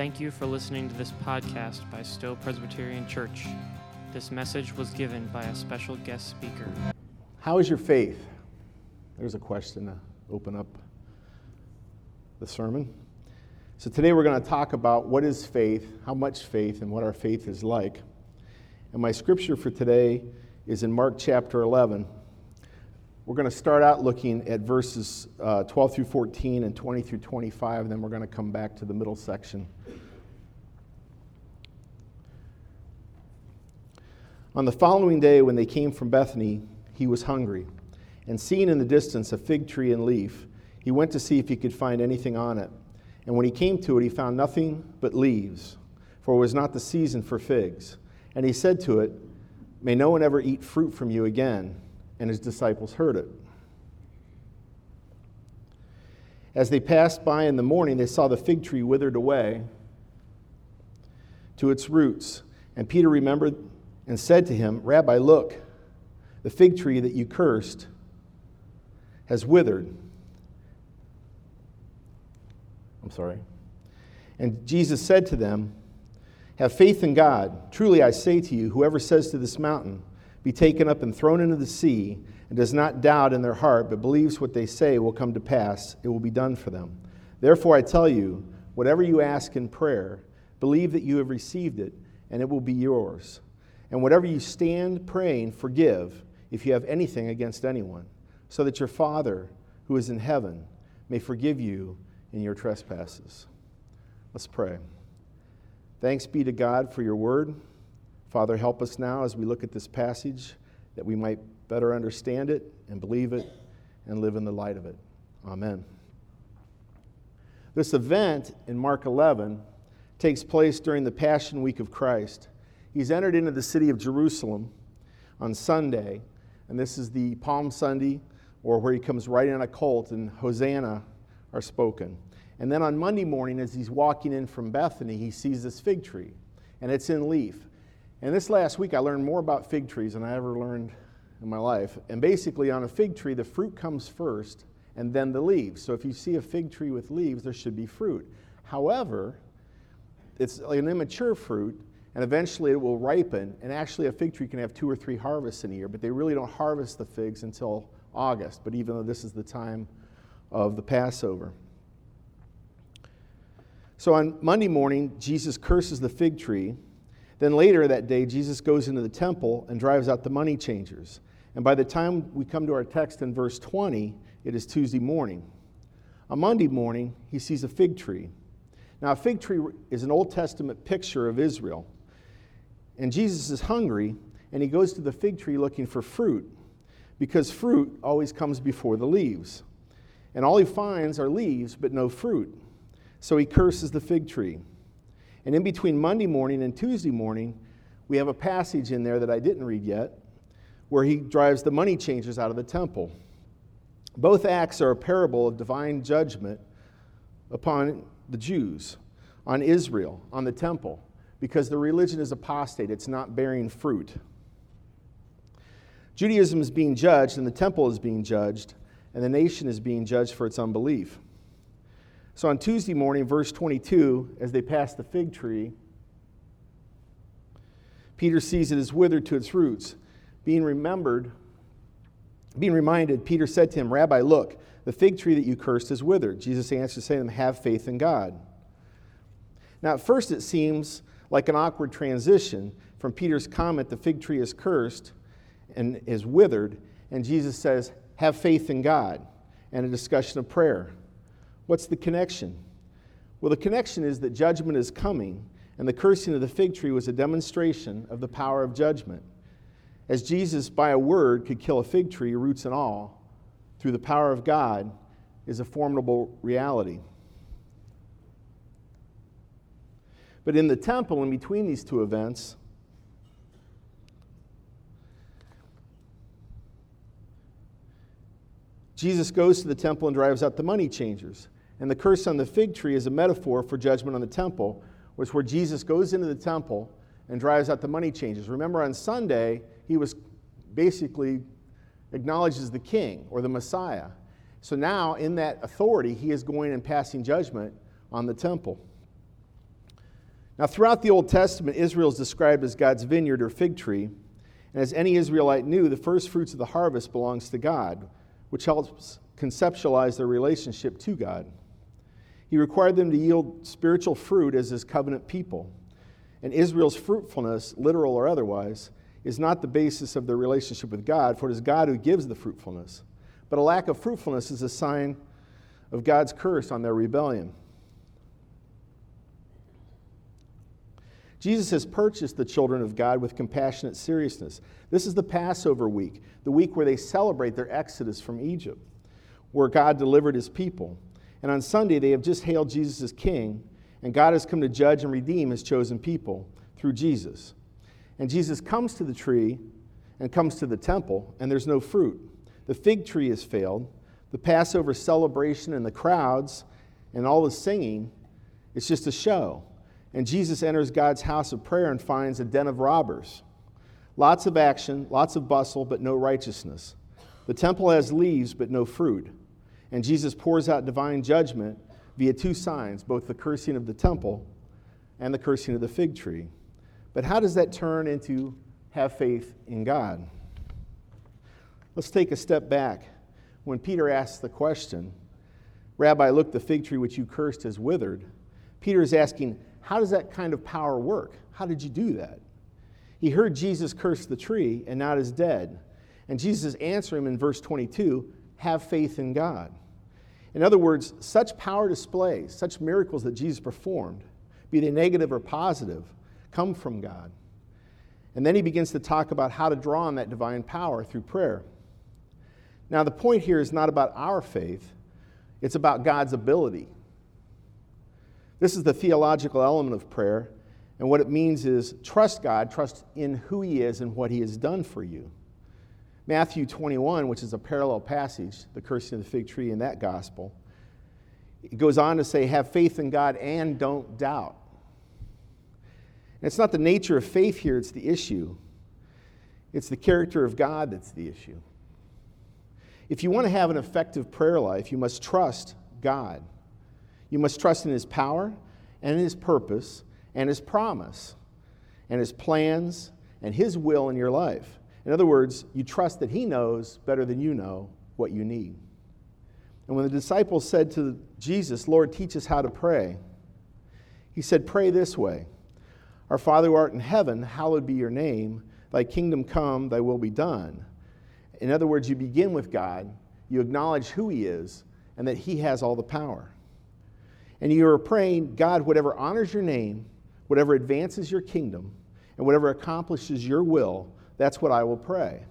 Thank you for listening to this podcast by Stow Presbyterian Church. This message was given by a special guest speaker. How is your faith? There's a question to open up the sermon. So, today we're going to talk about what is faith, how much faith, and what our faith is like. And my scripture for today is in Mark chapter 11. We're going to start out looking at verses uh, 12 through 14 and 20 through 25, and then we're going to come back to the middle section. On the following day, when they came from Bethany, he was hungry. And seeing in the distance a fig tree and leaf, he went to see if he could find anything on it. And when he came to it, he found nothing but leaves, for it was not the season for figs. And he said to it, May no one ever eat fruit from you again. And his disciples heard it. As they passed by in the morning, they saw the fig tree withered away to its roots. And Peter remembered and said to him, Rabbi, look, the fig tree that you cursed has withered. I'm sorry. And Jesus said to them, Have faith in God. Truly I say to you, whoever says to this mountain, Be taken up and thrown into the sea, and does not doubt in their heart, but believes what they say will come to pass, it will be done for them. Therefore I tell you, whatever you ask in prayer, believe that you have received it, and it will be yours. And whatever you stand praying, forgive if you have anything against anyone, so that your Father who is in heaven may forgive you in your trespasses. Let's pray. Thanks be to God for your word. Father, help us now as we look at this passage that we might better understand it and believe it and live in the light of it. Amen. This event in Mark 11 takes place during the Passion Week of Christ. He's entered into the city of Jerusalem on Sunday, and this is the Palm Sunday, or where he comes riding on a colt, and Hosanna are spoken. And then on Monday morning, as he's walking in from Bethany, he sees this fig tree, and it's in leaf. And this last week, I learned more about fig trees than I ever learned in my life. And basically, on a fig tree, the fruit comes first, and then the leaves. So if you see a fig tree with leaves, there should be fruit. However, it's an immature fruit, and eventually it will ripen. And actually, a fig tree can have two or three harvests in a year, but they really don't harvest the figs until August. But even though this is the time of the Passover. So on Monday morning, Jesus curses the fig tree. Then later that day, Jesus goes into the temple and drives out the money changers. And by the time we come to our text in verse 20, it is Tuesday morning. On Monday morning, he sees a fig tree. Now, a fig tree is an Old Testament picture of Israel. And Jesus is hungry, and he goes to the fig tree looking for fruit, because fruit always comes before the leaves. And all he finds are leaves, but no fruit. So he curses the fig tree. And in between Monday morning and Tuesday morning, we have a passage in there that I didn't read yet, where he drives the money changers out of the temple. Both acts are a parable of divine judgment upon the Jews, on Israel, on the temple because the religion is apostate, it's not bearing fruit. Judaism is being judged, and the temple is being judged, and the nation is being judged for its unbelief. So on Tuesday morning, verse 22, as they pass the fig tree, Peter sees it is withered to its roots. Being remembered, being reminded, Peter said to him, Rabbi, look, the fig tree that you cursed is withered. Jesus answered, saying to them, Have faith in God. Now, at first, it seems like an awkward transition from Peter's comment, the fig tree is cursed and is withered, and Jesus says, have faith in God, and a discussion of prayer. What's the connection? Well, the connection is that judgment is coming, and the cursing of the fig tree was a demonstration of the power of judgment. As Jesus, by a word, could kill a fig tree, roots and all, through the power of God, is a formidable reality. But in the temple, in between these two events, Jesus goes to the temple and drives out the money changers. And the curse on the fig tree is a metaphor for judgment on the temple, which where Jesus goes into the temple and drives out the money changers. Remember on Sunday, he was basically acknowledged as the king or the Messiah. So now, in that authority, he is going and passing judgment on the temple. Now, throughout the Old Testament, Israel is described as God's vineyard or fig tree. And as any Israelite knew, the first fruits of the harvest belongs to God, which helps conceptualize their relationship to God. He required them to yield spiritual fruit as his covenant people. And Israel's fruitfulness, literal or otherwise, is not the basis of their relationship with God, for it is God who gives the fruitfulness. But a lack of fruitfulness is a sign of God's curse on their rebellion. Jesus has purchased the children of God with compassionate seriousness. This is the Passover week, the week where they celebrate their exodus from Egypt, where God delivered his people. And on Sunday, they have just hailed Jesus as king, and God has come to judge and redeem his chosen people through Jesus. And Jesus comes to the tree and comes to the temple, and there's no fruit. The fig tree has failed. The Passover celebration and the crowds and all the singing, it's just a show. And Jesus enters God's house of prayer and finds a den of robbers. Lots of action, lots of bustle, but no righteousness. The temple has leaves, but no fruit. And Jesus pours out divine judgment via two signs both the cursing of the temple and the cursing of the fig tree. But how does that turn into have faith in God? Let's take a step back. When Peter asks the question, Rabbi, look, the fig tree which you cursed has withered, Peter is asking, how does that kind of power work? How did you do that? He heard Jesus curse the tree, and now it is dead. And Jesus answered him in verse 22 have faith in God. In other words, such power displays, such miracles that Jesus performed, be they negative or positive, come from God. And then he begins to talk about how to draw on that divine power through prayer. Now, the point here is not about our faith, it's about God's ability. This is the theological element of prayer. And what it means is trust God, trust in who He is and what He has done for you. Matthew 21, which is a parallel passage, the cursing of the fig tree in that gospel, it goes on to say, Have faith in God and don't doubt. And it's not the nature of faith here, it's the issue. It's the character of God that's the issue. If you want to have an effective prayer life, you must trust God. You must trust in His power and His purpose and His promise and His plans and His will in your life. In other words, you trust that He knows better than you know what you need. And when the disciples said to Jesus, Lord, teach us how to pray, He said, Pray this way Our Father who art in heaven, hallowed be your name. Thy kingdom come, thy will be done. In other words, you begin with God, you acknowledge who He is, and that He has all the power and you are praying, God, whatever honors your name, whatever advances your kingdom, and whatever accomplishes your will, that's what I will pray.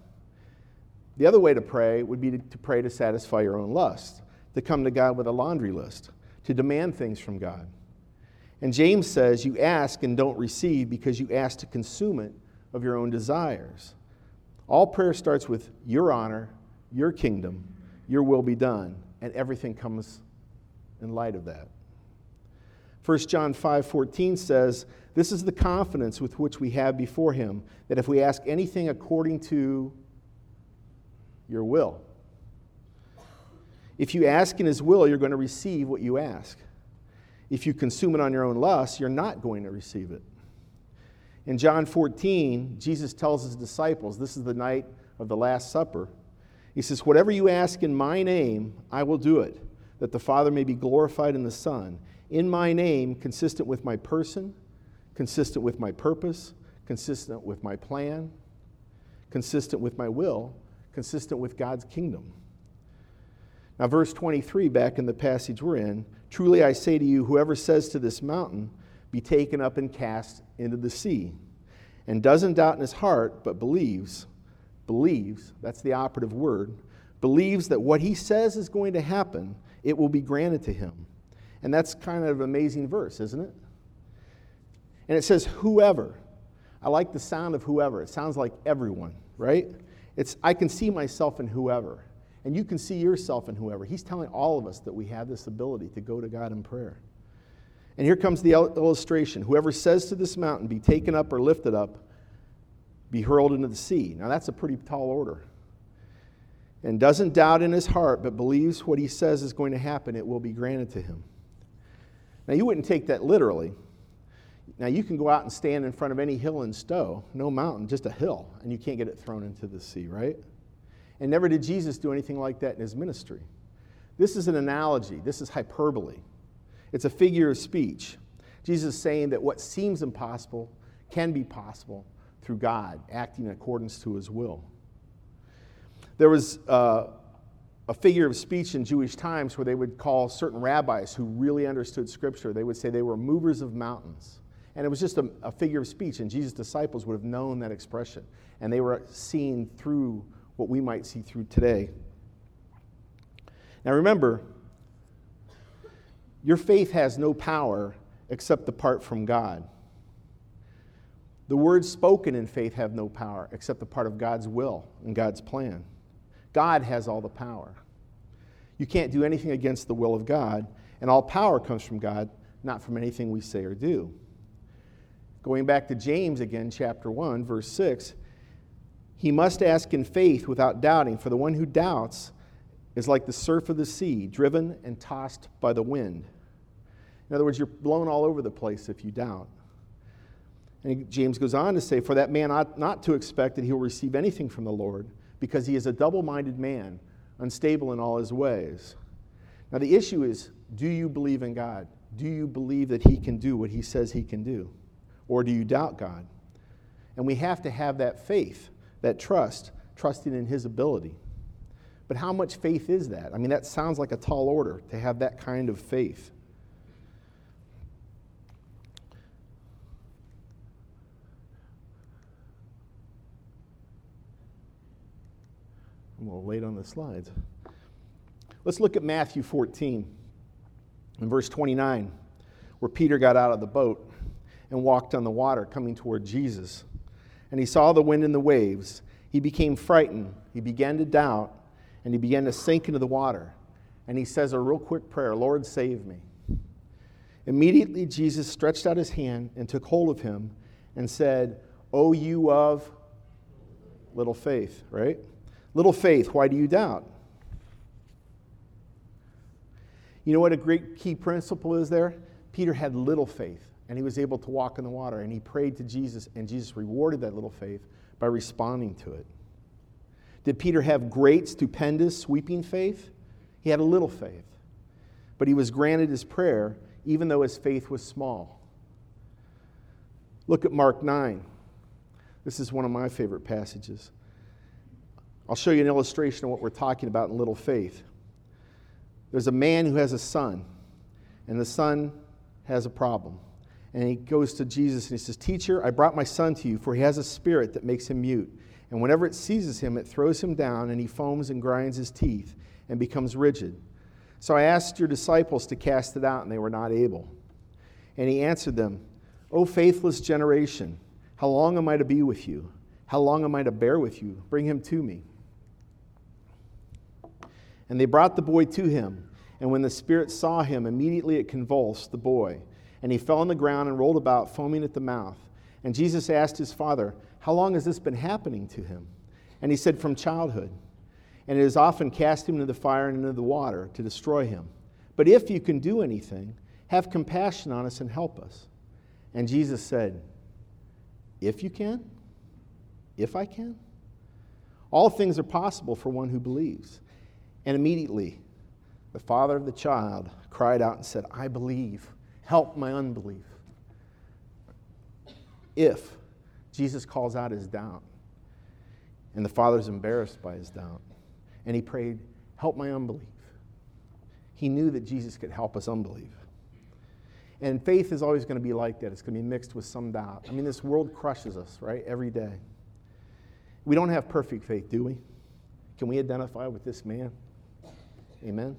The other way to pray would be to, pray to satisfy your own lust, to come to God with a laundry list, to demand things from God. And James says, You ask and don't receive because you ask to consume it of your own desires. All prayer starts with your honor, your kingdom, your will be done, and everything comes in light of that. 1 John 5:14 says, "This is the confidence with which we have before him, that if we ask anything according to your will, if you ask in his will, you're going to receive what you ask. If you consume it on your own lust, you're not going to receive it." In John 14, Jesus tells his disciples, this is the night of the Last Supper. He says, Whatever you ask in my name, I will do it, that the Father may be glorified in the Son in my name, consistent with my person, consistent with my purpose, consistent with my plan, consistent with my will, consistent with God's kingdom. Now, verse 23, back in the passage we're in truly I say to you, whoever says to this mountain, be taken up and cast into the sea, and doesn't doubt in his heart, but believes, believes, that's the operative word, believes that what he says is going to happen, it will be granted to him. And that's kind of an amazing verse, isn't it? And it says, whoever. I like the sound of whoever. It sounds like everyone, right? It's, I can see myself in whoever. And you can see yourself in whoever. He's telling all of us that we have this ability to go to God in prayer. And here comes the illustration whoever says to this mountain, be taken up or lifted up, be hurled into the sea. Now, that's a pretty tall order. And doesn't doubt in his heart, but believes what he says is going to happen, it will be granted to him. Now, you wouldn't take that literally. Now, you can go out and stand in front of any hill in Stow, no mountain, just a hill, and you can't get it thrown into the sea, right? And never did Jesus do anything like that in his ministry. This is an analogy, this is hyperbole. It's a figure of speech. Jesus is saying that what seems impossible can be possible through God acting in accordance to his will. There was uh, a figure of speech in Jewish times where they would call certain rabbis who really understood Scripture, they would say they were movers of mountains. And it was just a, a figure of speech, and Jesus' disciples would have known that expression. And they were seeing through what we might see through today. Now remember, your faith has no power except apart from God. The words spoken in faith have no power except the part of God's will and God's plan. God has all the power. You can't do anything against the will of God, and all power comes from God, not from anything we say or do. Going back to James again, chapter 1, verse 6, he must ask in faith without doubting, for the one who doubts is like the surf of the sea, driven and tossed by the wind. In other words, you're blown all over the place if you doubt. And James goes on to say, For that man ought not to expect that he will receive anything from the Lord, because he is a double minded man, unstable in all his ways. Now, the issue is do you believe in God? Do you believe that he can do what he says he can do? Or do you doubt God? And we have to have that faith, that trust, trusting in his ability. But how much faith is that? I mean, that sounds like a tall order to have that kind of faith. I'm a little late on the slides. Let's look at Matthew 14 in verse 29, where Peter got out of the boat and walked on the water coming toward Jesus. And he saw the wind and the waves. He became frightened. He began to doubt, and he began to sink into the water. And he says a real quick prayer Lord, save me. Immediately, Jesus stretched out his hand and took hold of him and said, O you of little faith, right? Little faith, why do you doubt? You know what a great key principle is there? Peter had little faith, and he was able to walk in the water, and he prayed to Jesus, and Jesus rewarded that little faith by responding to it. Did Peter have great, stupendous, sweeping faith? He had a little faith, but he was granted his prayer even though his faith was small. Look at Mark 9. This is one of my favorite passages. I'll show you an illustration of what we're talking about in little faith. There's a man who has a son, and the son has a problem. And he goes to Jesus and he says, Teacher, I brought my son to you, for he has a spirit that makes him mute. And whenever it seizes him, it throws him down, and he foams and grinds his teeth and becomes rigid. So I asked your disciples to cast it out, and they were not able. And he answered them, O faithless generation, how long am I to be with you? How long am I to bear with you? Bring him to me. And they brought the boy to him. And when the spirit saw him, immediately it convulsed the boy. And he fell on the ground and rolled about, foaming at the mouth. And Jesus asked his father, How long has this been happening to him? And he said, From childhood. And it has often cast him into the fire and into the water to destroy him. But if you can do anything, have compassion on us and help us. And Jesus said, If you can? If I can? All things are possible for one who believes. And immediately, the father of the child cried out and said, I believe. Help my unbelief. If Jesus calls out his doubt, and the father's embarrassed by his doubt, and he prayed, Help my unbelief. He knew that Jesus could help us unbelief. And faith is always going to be like that. It's going to be mixed with some doubt. I mean, this world crushes us, right? Every day. We don't have perfect faith, do we? Can we identify with this man? Amen?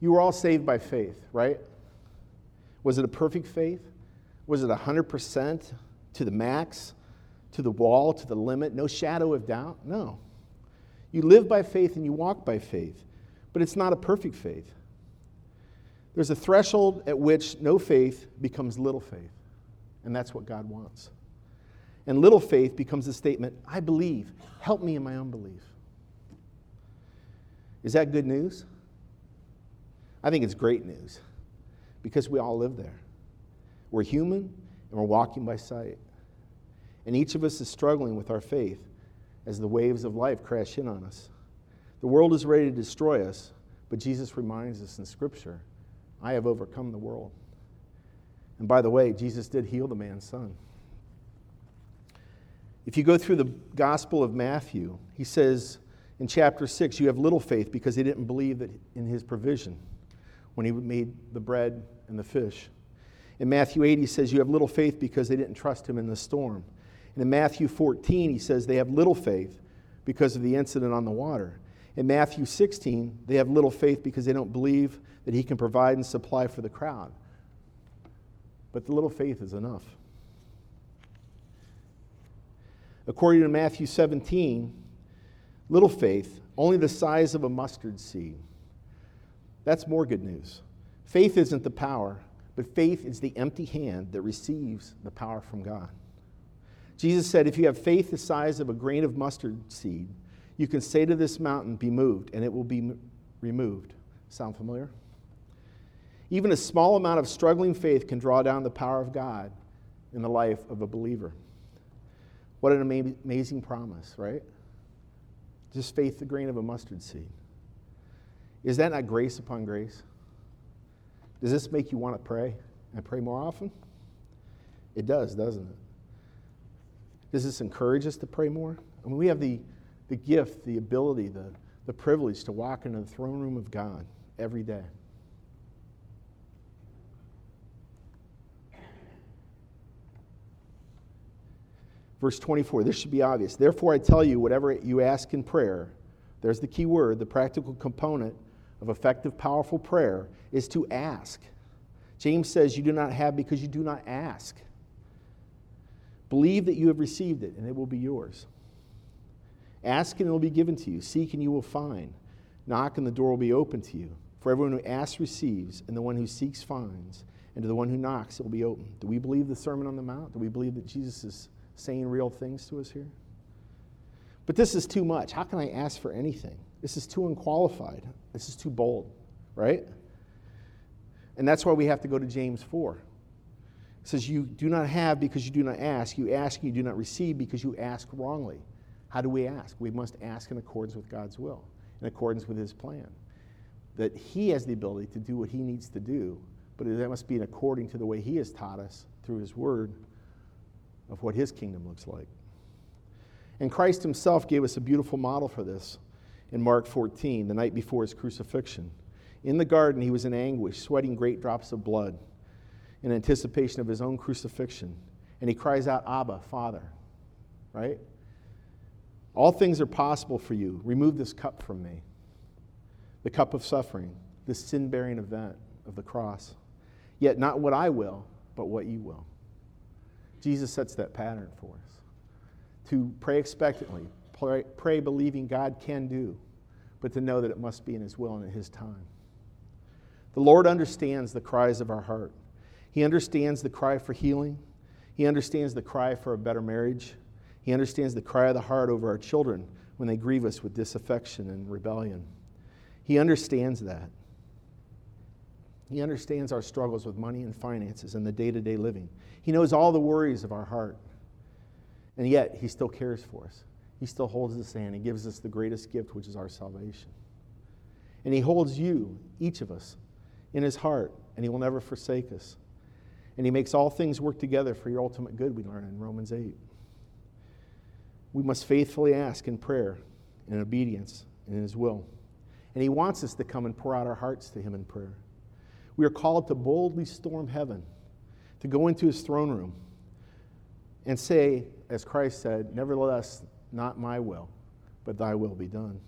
You were all saved by faith, right? Was it a perfect faith? Was it 100% to the max, to the wall, to the limit? No shadow of doubt? No. You live by faith and you walk by faith, but it's not a perfect faith. There's a threshold at which no faith becomes little faith, and that's what God wants. And little faith becomes a statement I believe, help me in my unbelief. Is that good news? I think it's great news because we all live there. We're human and we're walking by sight. And each of us is struggling with our faith as the waves of life crash in on us. The world is ready to destroy us, but Jesus reminds us in Scripture I have overcome the world. And by the way, Jesus did heal the man's son. If you go through the Gospel of Matthew, he says in chapter 6, you have little faith because they didn't believe in his provision when he made the bread and the fish. In Matthew 8, he says, You have little faith because they didn't trust him in the storm. And in Matthew 14, he says, They have little faith because of the incident on the water. In Matthew 16, they have little faith because they don't believe that he can provide and supply for the crowd. But the little faith is enough. According to Matthew 17, little faith, only the size of a mustard seed. That's more good news. Faith isn't the power, but faith is the empty hand that receives the power from God. Jesus said, If you have faith the size of a grain of mustard seed, you can say to this mountain, Be moved, and it will be removed. Sound familiar? Even a small amount of struggling faith can draw down the power of God in the life of a believer. What an amazing promise, right? Just faith, the grain of a mustard seed. Is that not grace upon grace? Does this make you want to pray and pray more often? It does, doesn't it? Does this encourage us to pray more? I mean, we have the, the gift, the ability, the, the privilege to walk into the throne room of God every day. Verse 24, this should be obvious. Therefore, I tell you, whatever you ask in prayer, there's the key word, the practical component of effective, powerful prayer is to ask. James says, You do not have because you do not ask. Believe that you have received it, and it will be yours. Ask, and it will be given to you. Seek, and you will find. Knock, and the door will be open to you. For everyone who asks receives, and the one who seeks finds, and to the one who knocks it will be open. Do we believe the Sermon on the Mount? Do we believe that Jesus is saying real things to us here? But this is too much. How can I ask for anything? This is too unqualified. This is too bold, right? And that's why we have to go to James 4. It says, You do not have because you do not ask. You ask and you do not receive because you ask wrongly. How do we ask? We must ask in accordance with God's will, in accordance with His plan. That He has the ability to do what He needs to do, but that must be according to the way He has taught us through His Word of what His kingdom looks like. And Christ Himself gave us a beautiful model for this in Mark 14, the night before his crucifixion. In the garden, he was in anguish, sweating great drops of blood in anticipation of his own crucifixion. And he cries out, Abba, Father, right? All things are possible for you. Remove this cup from me. The cup of suffering, this sin bearing event of the cross. Yet not what I will, but what you will. Jesus sets that pattern for us to pray expectantly, pray, pray believing God can do, but to know that it must be in His will and in His time. The Lord understands the cries of our heart. He understands the cry for healing. He understands the cry for a better marriage. He understands the cry of the heart over our children when they grieve us with disaffection and rebellion. He understands that. He understands our struggles with money and finances and the day to day living. He knows all the worries of our heart. And yet, He still cares for us. He still holds us hand. He gives us the greatest gift, which is our salvation. And He holds you, each of us, in His heart, and He will never forsake us. And He makes all things work together for your ultimate good, we learn in Romans 8. We must faithfully ask in prayer, in obedience, in His will. And He wants us to come and pour out our hearts to Him in prayer. We are called to boldly storm heaven, to go into His throne room and say, as Christ said, Nevertheless, not my will, but thy will be done.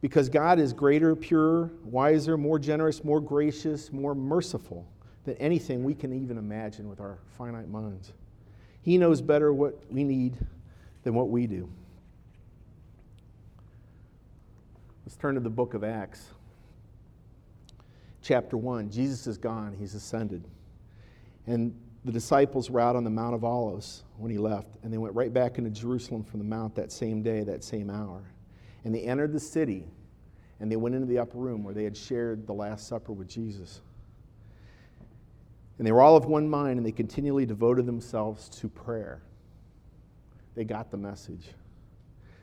Because God is greater, purer, wiser, more generous, more gracious, more merciful than anything we can even imagine with our finite minds. He knows better what we need than what we do. Let's turn to the book of Acts. Chapter 1. Jesus is gone, he's ascended. And the disciples were out on the Mount of Olives when he left, and they went right back into Jerusalem from the Mount that same day, that same hour. And they entered the city, and they went into the upper room where they had shared the Last Supper with Jesus. And they were all of one mind, and they continually devoted themselves to prayer. They got the message.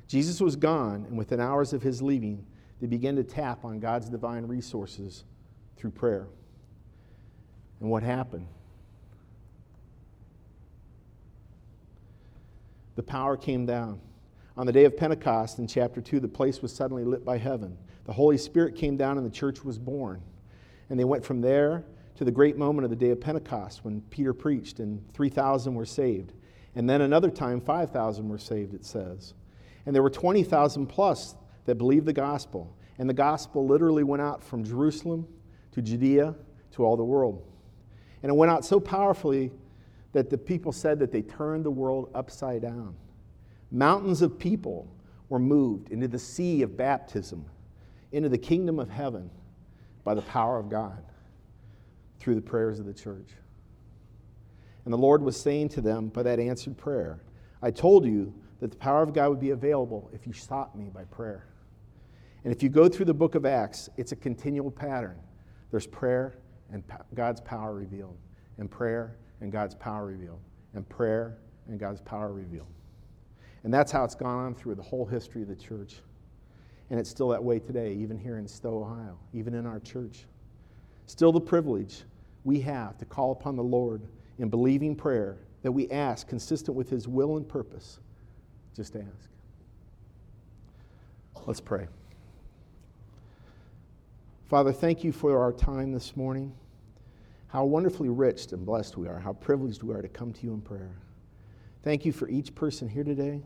Jesus was gone, and within hours of his leaving, they began to tap on God's divine resources through prayer. And what happened? The power came down. On the day of Pentecost in chapter 2, the place was suddenly lit by heaven. The Holy Spirit came down and the church was born. And they went from there to the great moment of the day of Pentecost when Peter preached and 3,000 were saved. And then another time, 5,000 were saved, it says. And there were 20,000 plus that believed the gospel. And the gospel literally went out from Jerusalem to Judea to all the world. And it went out so powerfully that the people said that they turned the world upside down. Mountains of people were moved into the sea of baptism, into the kingdom of heaven by the power of God through the prayers of the church. And the Lord was saying to them by that answered prayer, I told you that the power of God would be available if you sought me by prayer. And if you go through the book of Acts, it's a continual pattern. There's prayer and God's power revealed, and prayer and God's power revealed, and prayer and God's power revealed. And that's how it's gone on through the whole history of the church. And it's still that way today, even here in Stow, Ohio, even in our church. Still the privilege we have to call upon the Lord in believing prayer that we ask consistent with his will and purpose. Just ask. Let's pray. Father, thank you for our time this morning. How wonderfully rich and blessed we are, how privileged we are to come to you in prayer. Thank you for each person here today.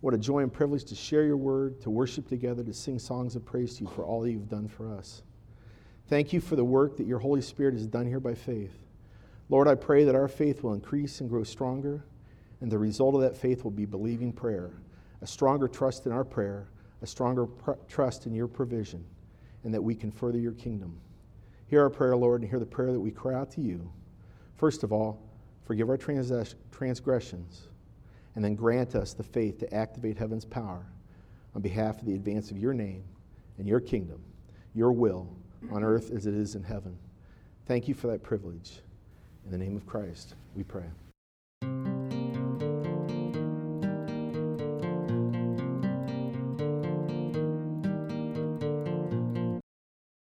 What a joy and privilege to share your word, to worship together, to sing songs of praise to you for all that you've done for us. Thank you for the work that your Holy Spirit has done here by faith. Lord, I pray that our faith will increase and grow stronger, and the result of that faith will be believing prayer, a stronger trust in our prayer, a stronger pr- trust in your provision, and that we can further your kingdom. Hear our prayer, Lord, and hear the prayer that we cry out to you. First of all, forgive our transgressions and then grant us the faith to activate heaven's power on behalf of the advance of your name and your kingdom, your will on earth as it is in heaven. Thank you for that privilege. In the name of Christ, we pray.